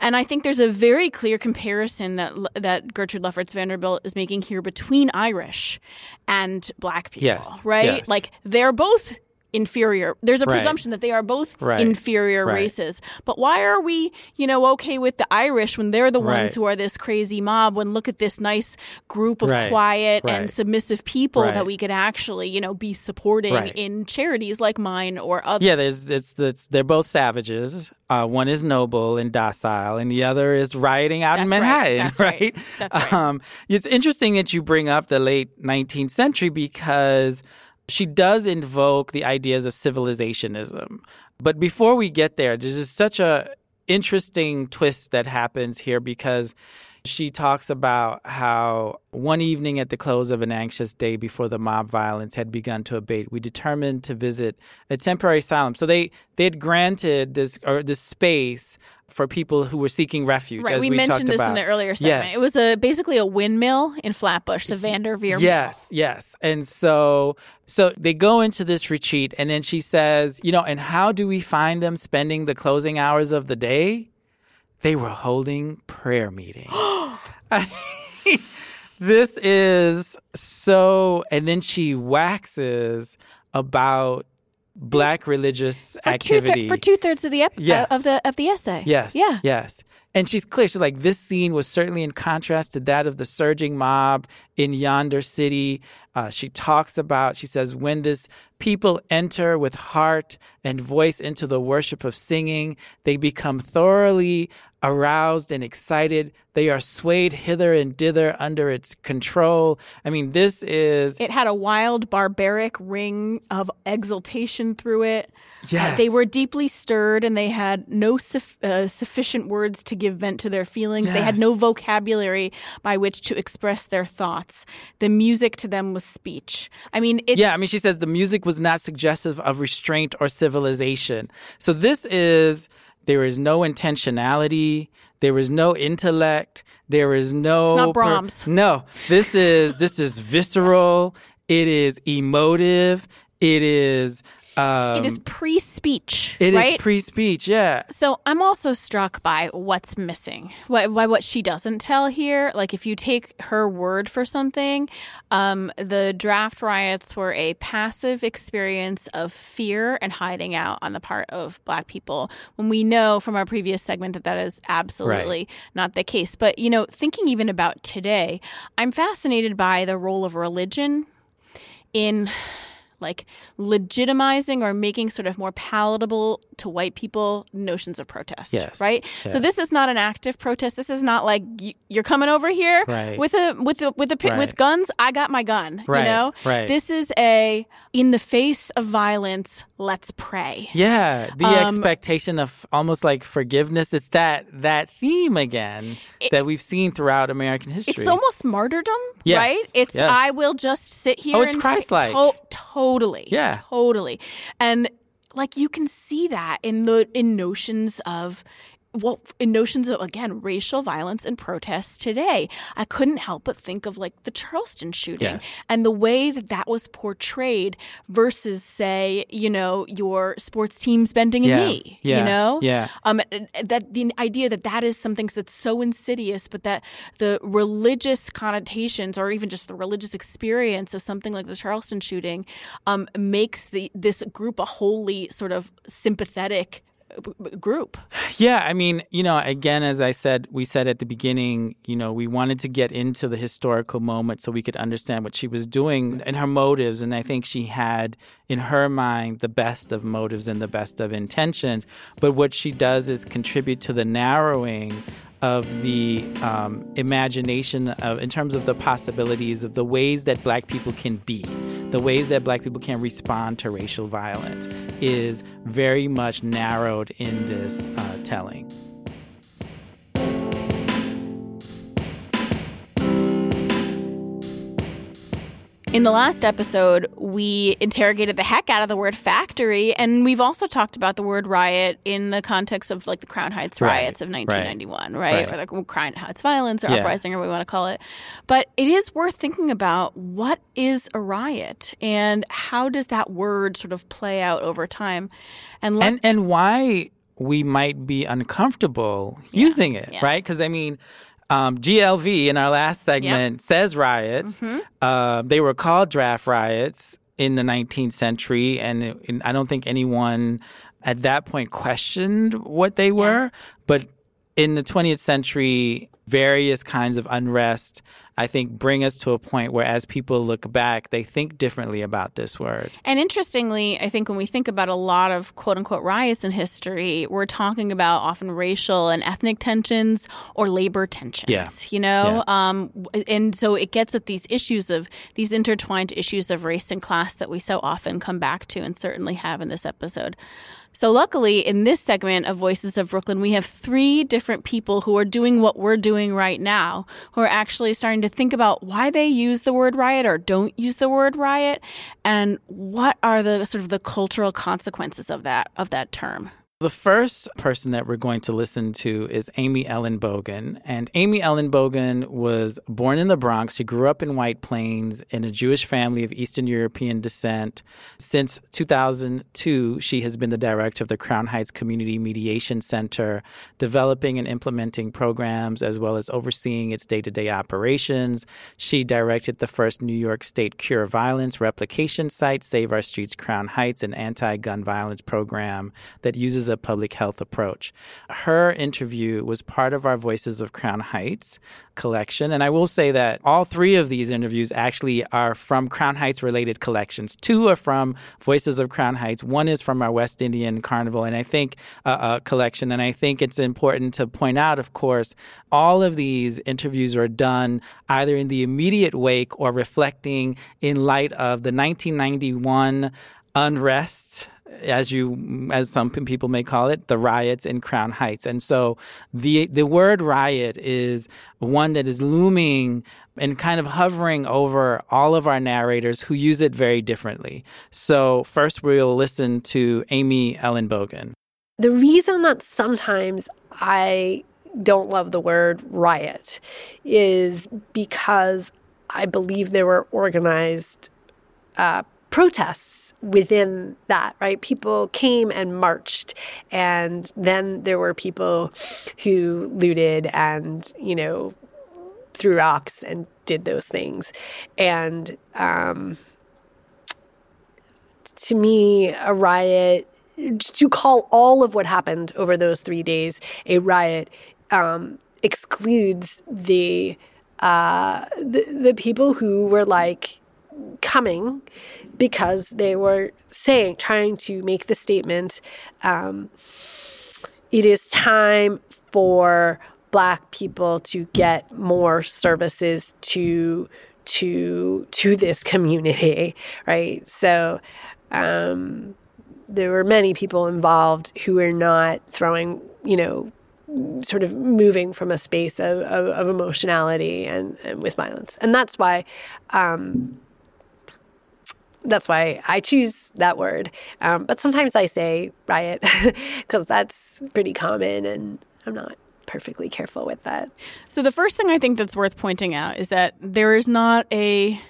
And I think there's a very clear comparison that that Gertrude Lefferts Vanderbilt is making here between Irish and black people, Yes, right? yes. Like they're both inferior. There's a Right. presumption that they are both Right, inferior right. races. But why are we, you know, okay with the Irish when they're the ones who are this crazy mob when look at this nice group of quiet and submissive people that we could actually, you know, be supporting in charities like mine or other Yeah, there's it's it's they're both savages. Uh, one is noble and docile, and the other is rioting out in That's right. Manhattan. [laughs] Right. That's right. Um, it's interesting that you bring up the late 19th century because she does invoke the ideas of civilizationism. But before we get there, there's just such a interesting twist that happens here because she talks about how one evening at the close of an anxious day before the mob violence had begun to abate, we determined to visit a temporary asylum. So they they had granted this or this space for people who were seeking refuge. Right, as we, we, mentioned this about. in the earlier segment. Yes. It was a basically a windmill in Flatbush, the Vanderveer Yes, yes. And so so they go into this retreat and then she says, you know, and how do we find them spending the closing hours of the day? they were holding prayer meeting. [gasps] [laughs] this is so, and then she waxes about black religious for activity Two, for two thirds of the ep- Yes. uh, of the of the essay. Yes. Yeah. Yes. And she's clear. She's like, this scene was certainly in contrast to that of the surging mob in yonder city. Uh, she talks about, she says, when this people enter with heart and voice into the worship of singing, they become thoroughly aroused and excited. They are swayed hither and thither under its control. I mean, this is It had a wild, barbaric ring of exultation through it. Uh, Yes. they were deeply stirred and they had no suf- uh, sufficient words to give vent to their feelings. They had no vocabulary by which to express their thoughts. The music to them was speech. I mean, it's. Yeah, I mean, she says the music was not suggestive of restraint or civilization. So this is there is no intentionality. There is no intellect. There is no. It's not Brahms. no, this is this is visceral. It is emotive. It is. Um, it is pre speech. it is right? pre-speech. Yeah. So I'm also struck by what's missing, why, by what she doesn't tell here. Like if you take her word for something, um, the draft riots were a passive experience of fear and hiding out on the part of Black people. When we know from our previous segment that that is absolutely not the case. But you know, thinking even about today, I'm fascinated by the role of religion in like legitimizing or making sort of more palatable to white people notions of protest Yes, right so this is not an active protest this is not like you're coming over here Right. with a with a with a Right. with guns i got my gun Right, you know right. this is a in the face of violence let's pray Yeah, the Um, expectation of almost like forgiveness. It's that that theme again that we've seen throughout American history. It's almost martyrdom, Yes, right? It's yes. I will just sit here. Oh, it's and Christ-like. to- totally. Yeah. totally. And like you can see that in the in notions of. Well, in notions of again racial violence and protests today, I couldn't help but think of like the Charleston shooting Yes. and the way that that was portrayed versus, say, you know, your sports teams bending a Yeah, knee. yeah, you know, yeah. um, that the idea that that is something that's so insidious, but that the religious connotations or even just the religious experience of something like the Charleston shooting um, makes the this group a wholly sort of sympathetic group. Yeah, I mean, you know, again, as I said, we said at the beginning, you know, we wanted to get into the historical moment so we could understand what she was doing and her motives. And I think she had, in her mind, the best of motives and the best of intentions. But what she does is contribute to the narrowing of the um, imagination of, in terms of the possibilities of the ways that black people can be, the ways that black people can respond to racial violence is very much narrowed in this uh, telling. In the last episode, we interrogated the heck out of the word factory, and we've also talked about the word riot in the context of like the Crown Heights Right, riots of 1991, right? right. Or the Crown Heights violence or Yeah. uprising, or what we want to call it. But it is worth thinking about what is a riot and how does that word sort of play out over time. And, and and why we might be uncomfortable using it, yes. right? Because I mean, um, GLV in our last segment says riots. Mm-hmm. Uh, they were called draft riots in the 19th century, and, and I don't think anyone at that point questioned what they were. But in the 20th century, various kinds of unrest, I think, bring us to a point where, as people look back, they think differently about this word. And interestingly, I think when we think about a lot of quote unquote riots in history, we're talking about often racial and ethnic tensions or labor tensions. Yeah. You know? Um, and so it gets at these issues of these intertwined issues of race and class that we so often come back to and certainly have in this episode. So, luckily, in this segment of Voices of Brooklyn, we have three different people who are doing what we're doing right now, who are actually starting to think about why they use the word riot or don't use the word riot, and what are the sort of the cultural consequences of that of that term. The first person that we're going to listen to is Amy Ellen Bogen. And Amy Ellen Bogen was born in the Bronx. She grew up in White Plains in a Jewish family of Eastern European descent. Since 2002, she has been the director of the Crown Heights Community Mediation Center, developing and implementing programs as well as overseeing its day to day operations. She directed the first New York State Cure Violence replication site, Save Our Streets Crown Heights, an anti gun violence program that uses a public health approach. Her interview was part of our Voices of Crown Heights collection. And I will say that all three of these interviews actually are from Crown Heights related collections. Two are from Voices of Crown Heights, one is from our West Indian Carnival, and I think uh, uh, collection. And I think it's important to point out, of course, all of these interviews are done either in the immediate wake or reflecting in light of the 1991 unrest as you as some people may call it the riots in crown heights. And so the the word riot is one that is looming and kind of hovering over all of our narrators who use it very differently. So first we'll listen to amy ellen bogen the reason that sometimes i don't love the word riot is because i believe there were organized uh, protests within that, right? People came and marched, and then there were people who looted and, you know, threw rocks and did those things. And um, to me, a riot, to call all of what happened over those three days a riot, um, excludes the, uh, the the people who were like coming because they were saying, trying to make the statement um, it is time for black people to get more services to to to this community [laughs] right? So um, there were many people involved who were not throwing you know sort of moving from a space of, of, of emotionality and, and, with violence. And that's why um, that's why I choose that word. Um, but sometimes I say riot [laughs] because that's pretty common, and I'm not perfectly careful with that. So, the first thing I think that's worth pointing out is that there is not a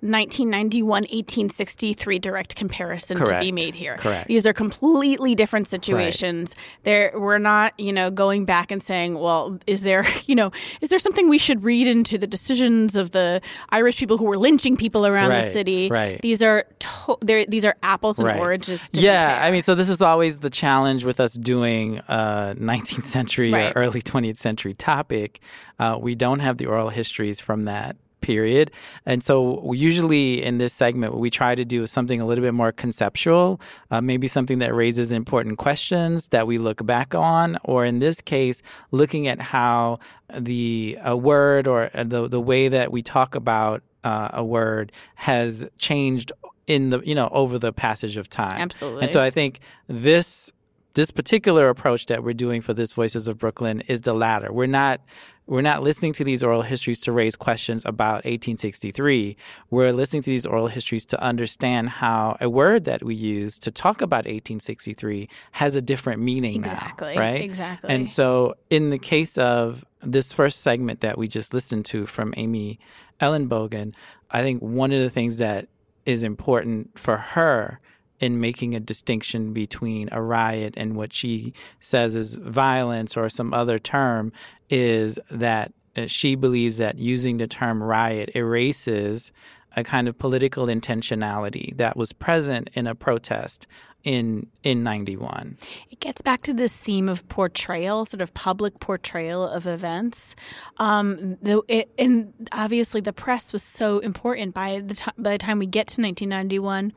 1991 1863 direct comparison Correct. to be made here. Correct. These are completely different situations. Right. There we're not, you know, going back and saying, well, is there, [laughs] you know, is there something we should read into the decisions of the Irish people who were lynching people around right. the city? Right. These are to- these are apples and right. oranges. yeah, compare. I mean, so this is always the challenge with us doing a 19th century or early 20th century topic. Uh, we don't have the oral histories from that period. And so, usually in this segment, what we try to do is something a little bit more conceptual, uh, maybe something that raises important questions that we look back on, or in this case, looking at how the a word or the the way that we talk about uh, a word has changed in the you know over the passage of time. Absolutely. And so I think this this particular approach that we're doing for this Voices of Brooklyn is the latter. We're not we're not listening to these oral histories to raise questions about 1863. We're listening to these oral histories to understand how a word that we use to talk about 1863 has a different meaning exactly, now, right? Exactly. And so, in the case of this first segment that we just listened to from Amy Ellen Bogen, I think one of the things that is important for her in making a distinction between a riot and what she says is violence or some other term is that uh, she believes that using the term riot erases a kind of political intentionality that was present in a protest in in 91 it gets back to this theme of portrayal sort of public portrayal of events. Um, the, it, and obviously the press was so important by the time by the time we get to 1991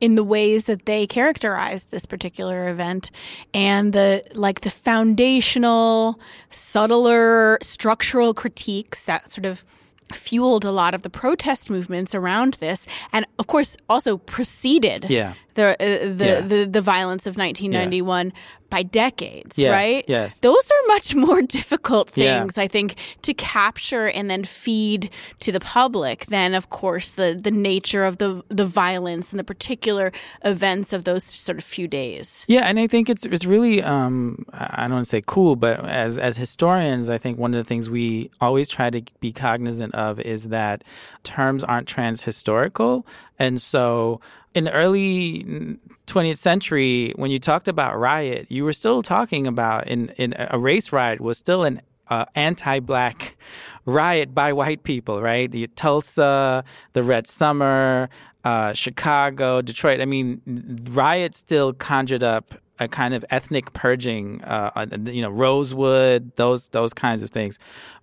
in the ways that they characterized this particular event and the like the foundational subtler structural critiques that sort of fueled a lot of the protest movements around this and of course also preceded yeah. The uh, the, Yeah. the the violence of 1991 by decades, Yes, right? yes. Those are much more [laughs] difficult Yeah. things, I think, to capture and then feed to the public than, of course, the the nature of the the violence and the particular events of those sort of few days. Yeah, and I think it's it's really um, I don't want to say cool, but as as historians, I think one of the things we always try to be cognizant of is that terms aren't transhistorical, and so in the early 20th century, when you talked about riot, you were still talking about in in a race riot was still an uh, anti-black [laughs] riot by white people, right? The Tulsa, the Red Summer, uh, Chicago, Detroit. I mean, riots still conjured up a kind of ethnic purging, uh, uh, you know, Rosewood, those those kinds of things.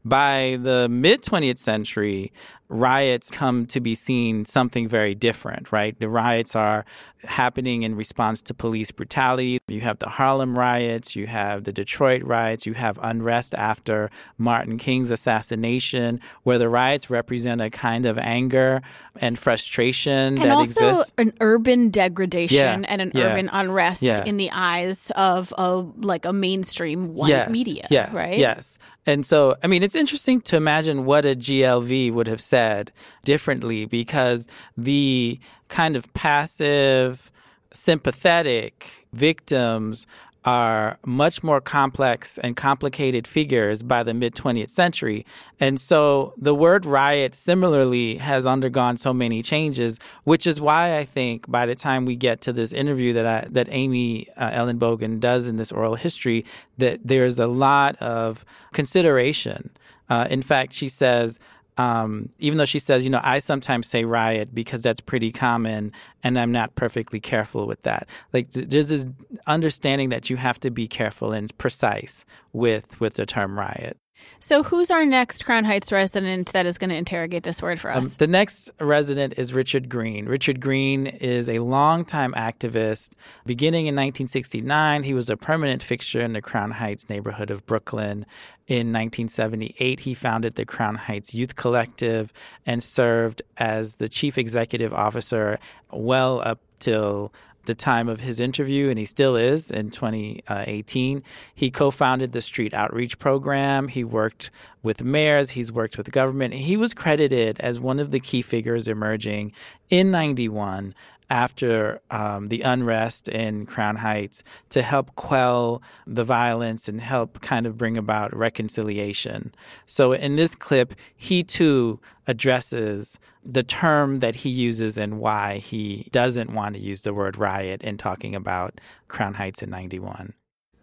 By the mid 20th century, riots come to be seen something very different, right? The riots are happening in response to police brutality. You have the Harlem riots, you have the Detroit riots, you have unrest after Martin King's assassination, where the riots represent a kind of anger and frustration And that also exists. an urban degradation Yeah, and an yeah, urban unrest yeah. in the eyes of a like a mainstream white yes, media, yes, right? Yes. And so, I mean, it's interesting to imagine what a GLV would have said differently because the kind of passive, sympathetic victims are much more complex and complicated figures by the mid 20th century. And so the word riot similarly has undergone so many changes, which is why I think by the time we get to this interview that I, that Amy uh, Ellen Bogen does in this oral history, that there's a lot of consideration. Uh, in fact, she says, um, even though she says, you know, I sometimes say riot because that's pretty common and I'm not perfectly careful with that. Like there's this understanding that you have to be careful and precise with, with the term riot. So, who's our next Crown Heights resident that is going to interrogate this word for us? Um, the next resident is Richard Green. Richard Green is a longtime activist. Beginning in 1969, he was a permanent fixture in the Crown Heights neighborhood of Brooklyn. In 1978, he founded the Crown Heights Youth Collective and served as the chief executive officer well up till the time of his interview, and he still is in 2018. He co founded the Street Outreach Program. He worked with mayors, he's worked with government. He was credited as one of the key figures emerging in 91 after um, the unrest in Crown Heights to help quell the violence and help kind of bring about reconciliation. So in this clip, he too addresses the term that he uses and why he doesn't want to use the word riot in talking about Crown Heights in 91.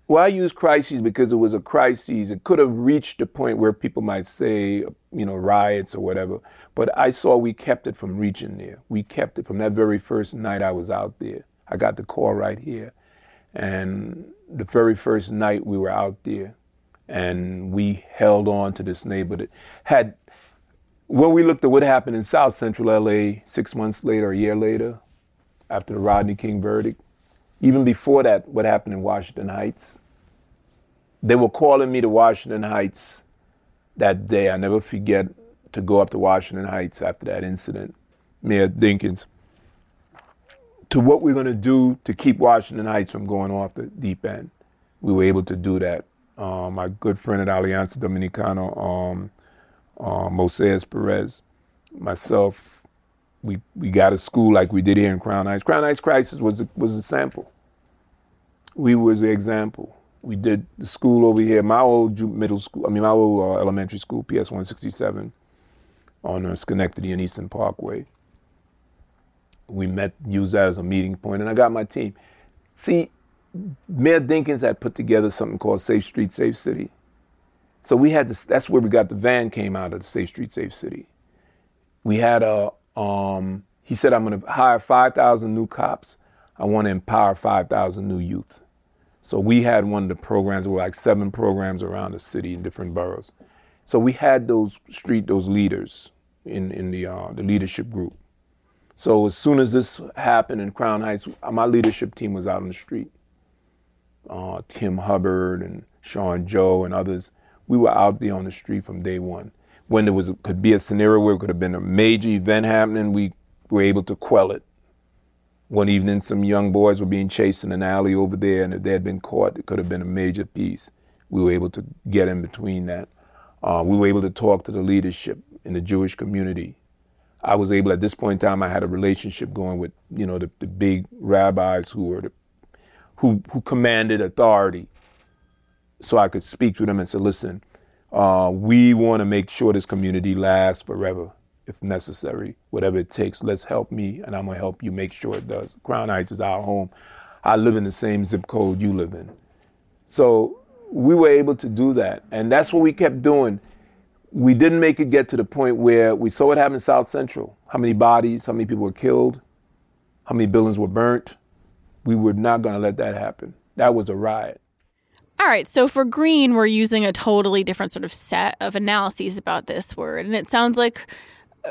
Well, I use crises because it was a crisis. It could have reached a point where people might say, you know, riots or whatever. But I saw we kept it from reaching there. We kept it from that very first night I was out there. I got the call right here. And the very first night we were out there, and we held on to this neighborhood. Had when we looked at what happened in South Central LA six months later, a year later, after the Rodney King verdict, even before that, what happened in Washington Heights. They were calling me to Washington Heights that day. I never forget to go up to Washington Heights after that incident. Mayor Dinkins, to what we're going to do to keep Washington Heights from going off the deep end. We were able to do that. Um, my good friend at Alianza Dominicana, um, uh, Moses Perez, myself, we, we got a school like we did here in Crown Heights. Crown Heights Crisis was a, was a sample. We was the example. We did the school over here, my old middle school, I mean my old uh, elementary school, PS 167, on uh, Schenectady and Eastern Parkway. We met, used that as a meeting point, and I got my team. See, Mayor Dinkins had put together something called Safe Street, Safe City. So we had this, that's where we got the van came out of the Safe Street, Safe City. We had a, um, he said, I'm going to hire 5,000 new cops. I want to empower 5,000 new youth. So we had one of the programs, were like seven programs around the city in different boroughs. So we had those street, those leaders in, in the, uh, the leadership group. So as soon as this happened in Crown Heights, my leadership team was out on the street. Uh, Tim Hubbard and Sean Joe and others, we were out there on the street from day one. When there was could be a scenario where it could have been a major event happening, we were able to quell it One evening, some young boys were being chased in an alley over there, and if they had been caught, it could have been a major piece. We were able to get in between that. Uh, we were able to talk to the leadership in the Jewish community. I was able, at this point in time, I had a relationship going with, you know, the, the big rabbis who were the, who who commanded authority, so I could speak to them and say, listen, uh, we want to make sure this community lasts forever if necessary, whatever it takes. Let's help me, and I'm gonna help you make sure it does. Crown Heights is our home. I live in the same zip code you live in, so we were able to do that, and that's what we kept doing. We didn't make it get to the point where we saw what happened in South Central. How many bodies? How many people were killed? How many buildings were burnt? We were not going to let that happen. That was a riot. All right, so for green, we're using a totally different sort of set of analyses about this word. And it sounds like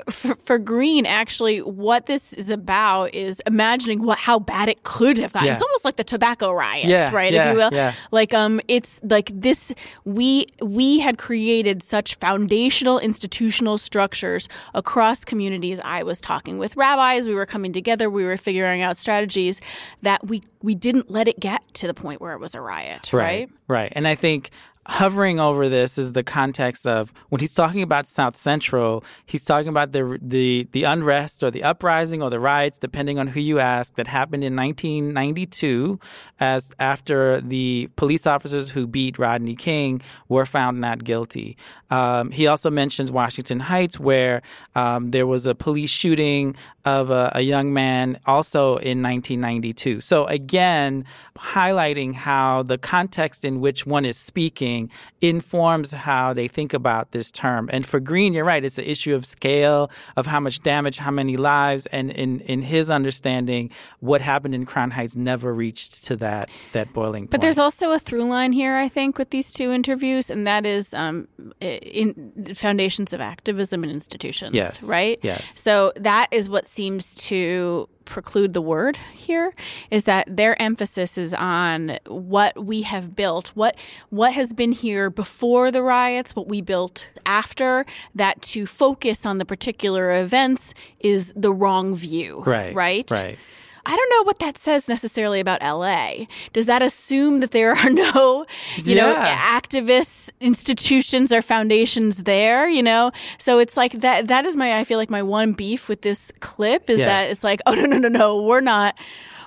for, for, Green, actually, what this is about is imagining what how bad it could have gotten. Yeah. It's almost like the tobacco riots, yeah, right? Yeah, if you will. Yeah. Like um, it's like this. We we had created such foundational institutional structures across communities. I was talking with rabbis. We were coming together. We were figuring out strategies that we we didn't let it get to the point where it was a riot, right? Right. right. And I think hovering over this is the context of when he's talking about South Central, he's talking about the the the unrest or the uprising or the riots, depending on who you ask, that happened in 1992, as after the police officers who beat Rodney King were found not guilty. Um, he also mentions Washington Heights, where um, there was a police shooting of a, a young man also in 1992. So again, highlighting how the context in which one is speaking informs how they think about this term. And for Green, you're right. It's an issue of scale, of how much damage, how many lives. And in, in his understanding, what happened in Crown Heights never reached to that, that boiling point. But there's also a through line here, I think, with these two interviews, and that is um, in foundations of activism and institutions. Yes. Right? Yes. So that is what seems to preclude the word here is that their emphasis is on what we have built what what has been here before the riots what we built after that to focus on the particular events is the wrong view right right? right I don't know what that says necessarily about LA. Does that assume that there are [laughs] no, you yeah. know, activists, institutions or foundations there, you know? So it's like that that is my I feel like my one beef with this clip is yes. that it's like, [laughs] oh no no no no, we're not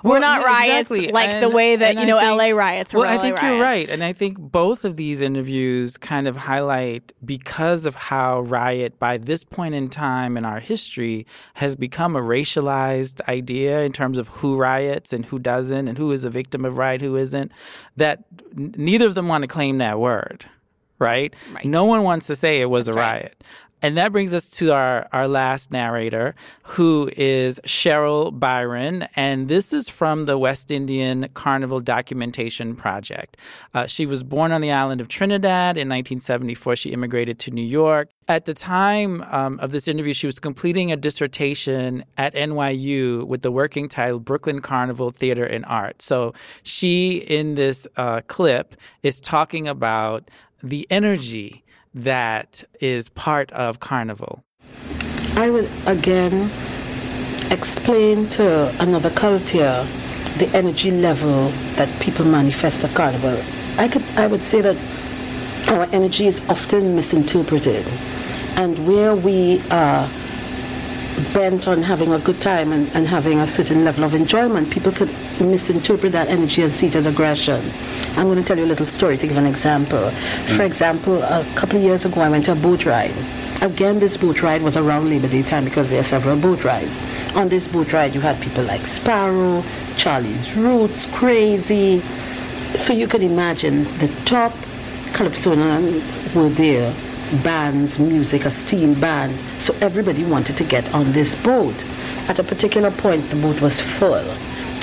we're well, not yeah, riots exactly. like and, the way that you know think, LA riots were. Well, I think you're right, and I think both of these interviews kind of highlight because of how riot, by this point in time in our history, has become a racialized idea in terms of who riots and who doesn't, and who is a victim of riot, who isn't. That neither of them want to claim that word right? right? No one wants to say it was That's a riot. And that brings us to our, our last narrator, who is Cheryl Byron. And this is from the West Indian Carnival Documentation Project. Uh, she was born on the island of Trinidad in 1974. She immigrated to New York. At the time um, of this interview, she was completing a dissertation at NYU with the working title Brooklyn Carnival Theater and Art. So she, in this uh, clip, is talking about the energy that is part of Carnival? I would again explain to another culture the energy level that people manifest at Carnival. I could I would say that our energy is often misinterpreted, and where we are bent on having a good time and, and having a certain level of enjoyment, people could misinterpret that energy and see it as aggression. I'm going to tell you a little story to give an example. For mm. example, a couple of years ago, I went to a boat ride. Again, this boat ride was around Labor Day time because there are several boat rides. On this boat ride, you had people like Sparrow, Charlie's Roots, Crazy. So you could imagine the top calypsonians were there bands, music, a steel band. So everybody wanted to get on this boat. At a particular point, the boat was full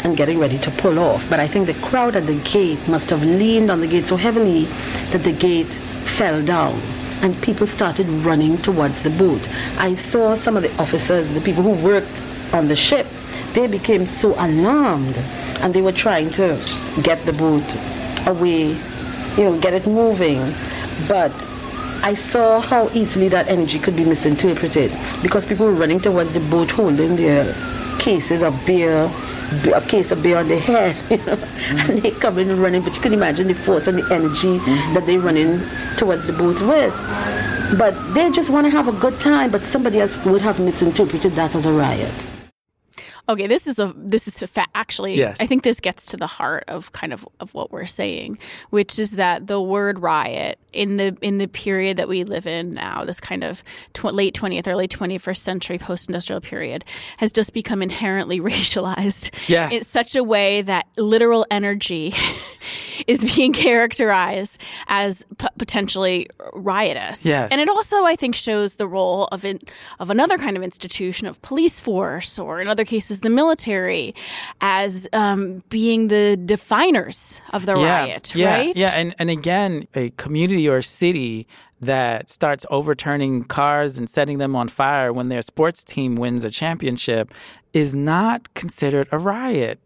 and getting ready to pull off. But I think the crowd at the gate must have leaned on the gate so heavily that the gate fell down and people started running towards the boat. I saw some of the officers, the people who worked on the ship, they became so alarmed and they were trying to get the boat away, you know, get it moving. But I saw how easily that energy could be misinterpreted because people were running towards the boat holding their cases of beer, a case of beer on their head, [laughs] you know, mm-hmm. and they come in running. But you can imagine the force and the energy mm-hmm. that they're running towards the boat with. But they just want to have a good time, but somebody else would have misinterpreted that as a riot. Okay, this is a this is a fa- actually. Yes. I think this gets to the heart of kind of of what we're saying, which is that the word riot in the in the period that we live in now, this kind of tw- late twentieth, early twenty first century post industrial period, has just become inherently [laughs] racialized. Yes. in such a way that literal energy [laughs] is being characterized as p- potentially riotous. Yes. and it also I think shows the role of in, of another kind of institution of police force, or in other cases the military, as um, being the definers of the yeah, riot. yeah, right? Yeah, and and again, a community or a city that starts overturning cars and setting them on fire when their sports team wins a championship is not considered a riot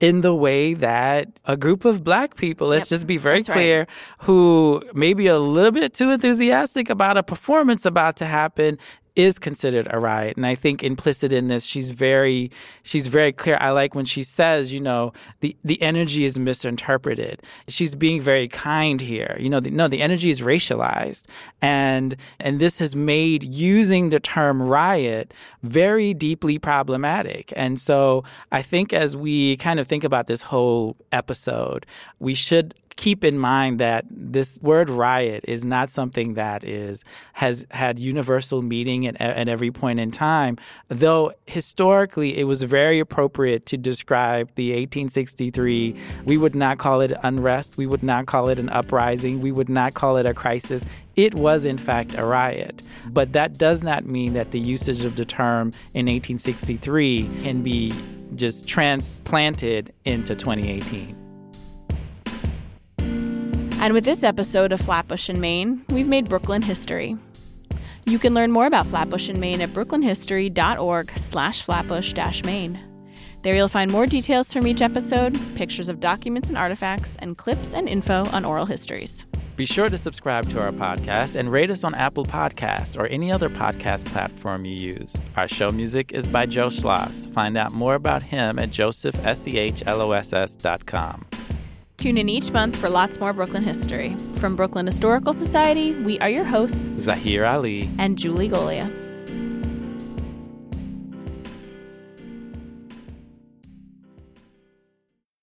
in the way that a group of black people, let's yep, just be very clear, right. who may be a little bit too enthusiastic about a performance about to happen is considered a riot. And I think implicit in this, she's very, she's very clear. I like when she says, you know, the, the energy is misinterpreted. She's being very kind here. You know, the, no, the energy is racialized. And, and this has made using the term riot very deeply problematic. And so I think as we kind of think about this whole episode, we should keep in mind that this word riot is not something that is has had universal meaning at, at every point in time though historically it was very appropriate to describe the 1863 we would not call it unrest. We would not call it an uprising. We would not call it a crisis. It was in fact a riot. But that does not mean that the usage of the term in 1863 can be just transplanted into 2018 and with this episode of Flatbush in Main, we've made Brooklyn history. You can learn more about Flatbush in Main at brooklynhistory.org slash flatbush-main. There you'll find more details from each episode, pictures of documents and artifacts, and clips and info on oral histories. Be sure to subscribe to our podcast and rate us on Apple Podcasts or any other podcast platform you use. Our show music is by Joe Schloss. Find out more about him at josephschloss.com. Tune in each month for lots more Brooklyn history. From Brooklyn Historical Society, we are your hosts, Zaheer Ali and Julie Golia.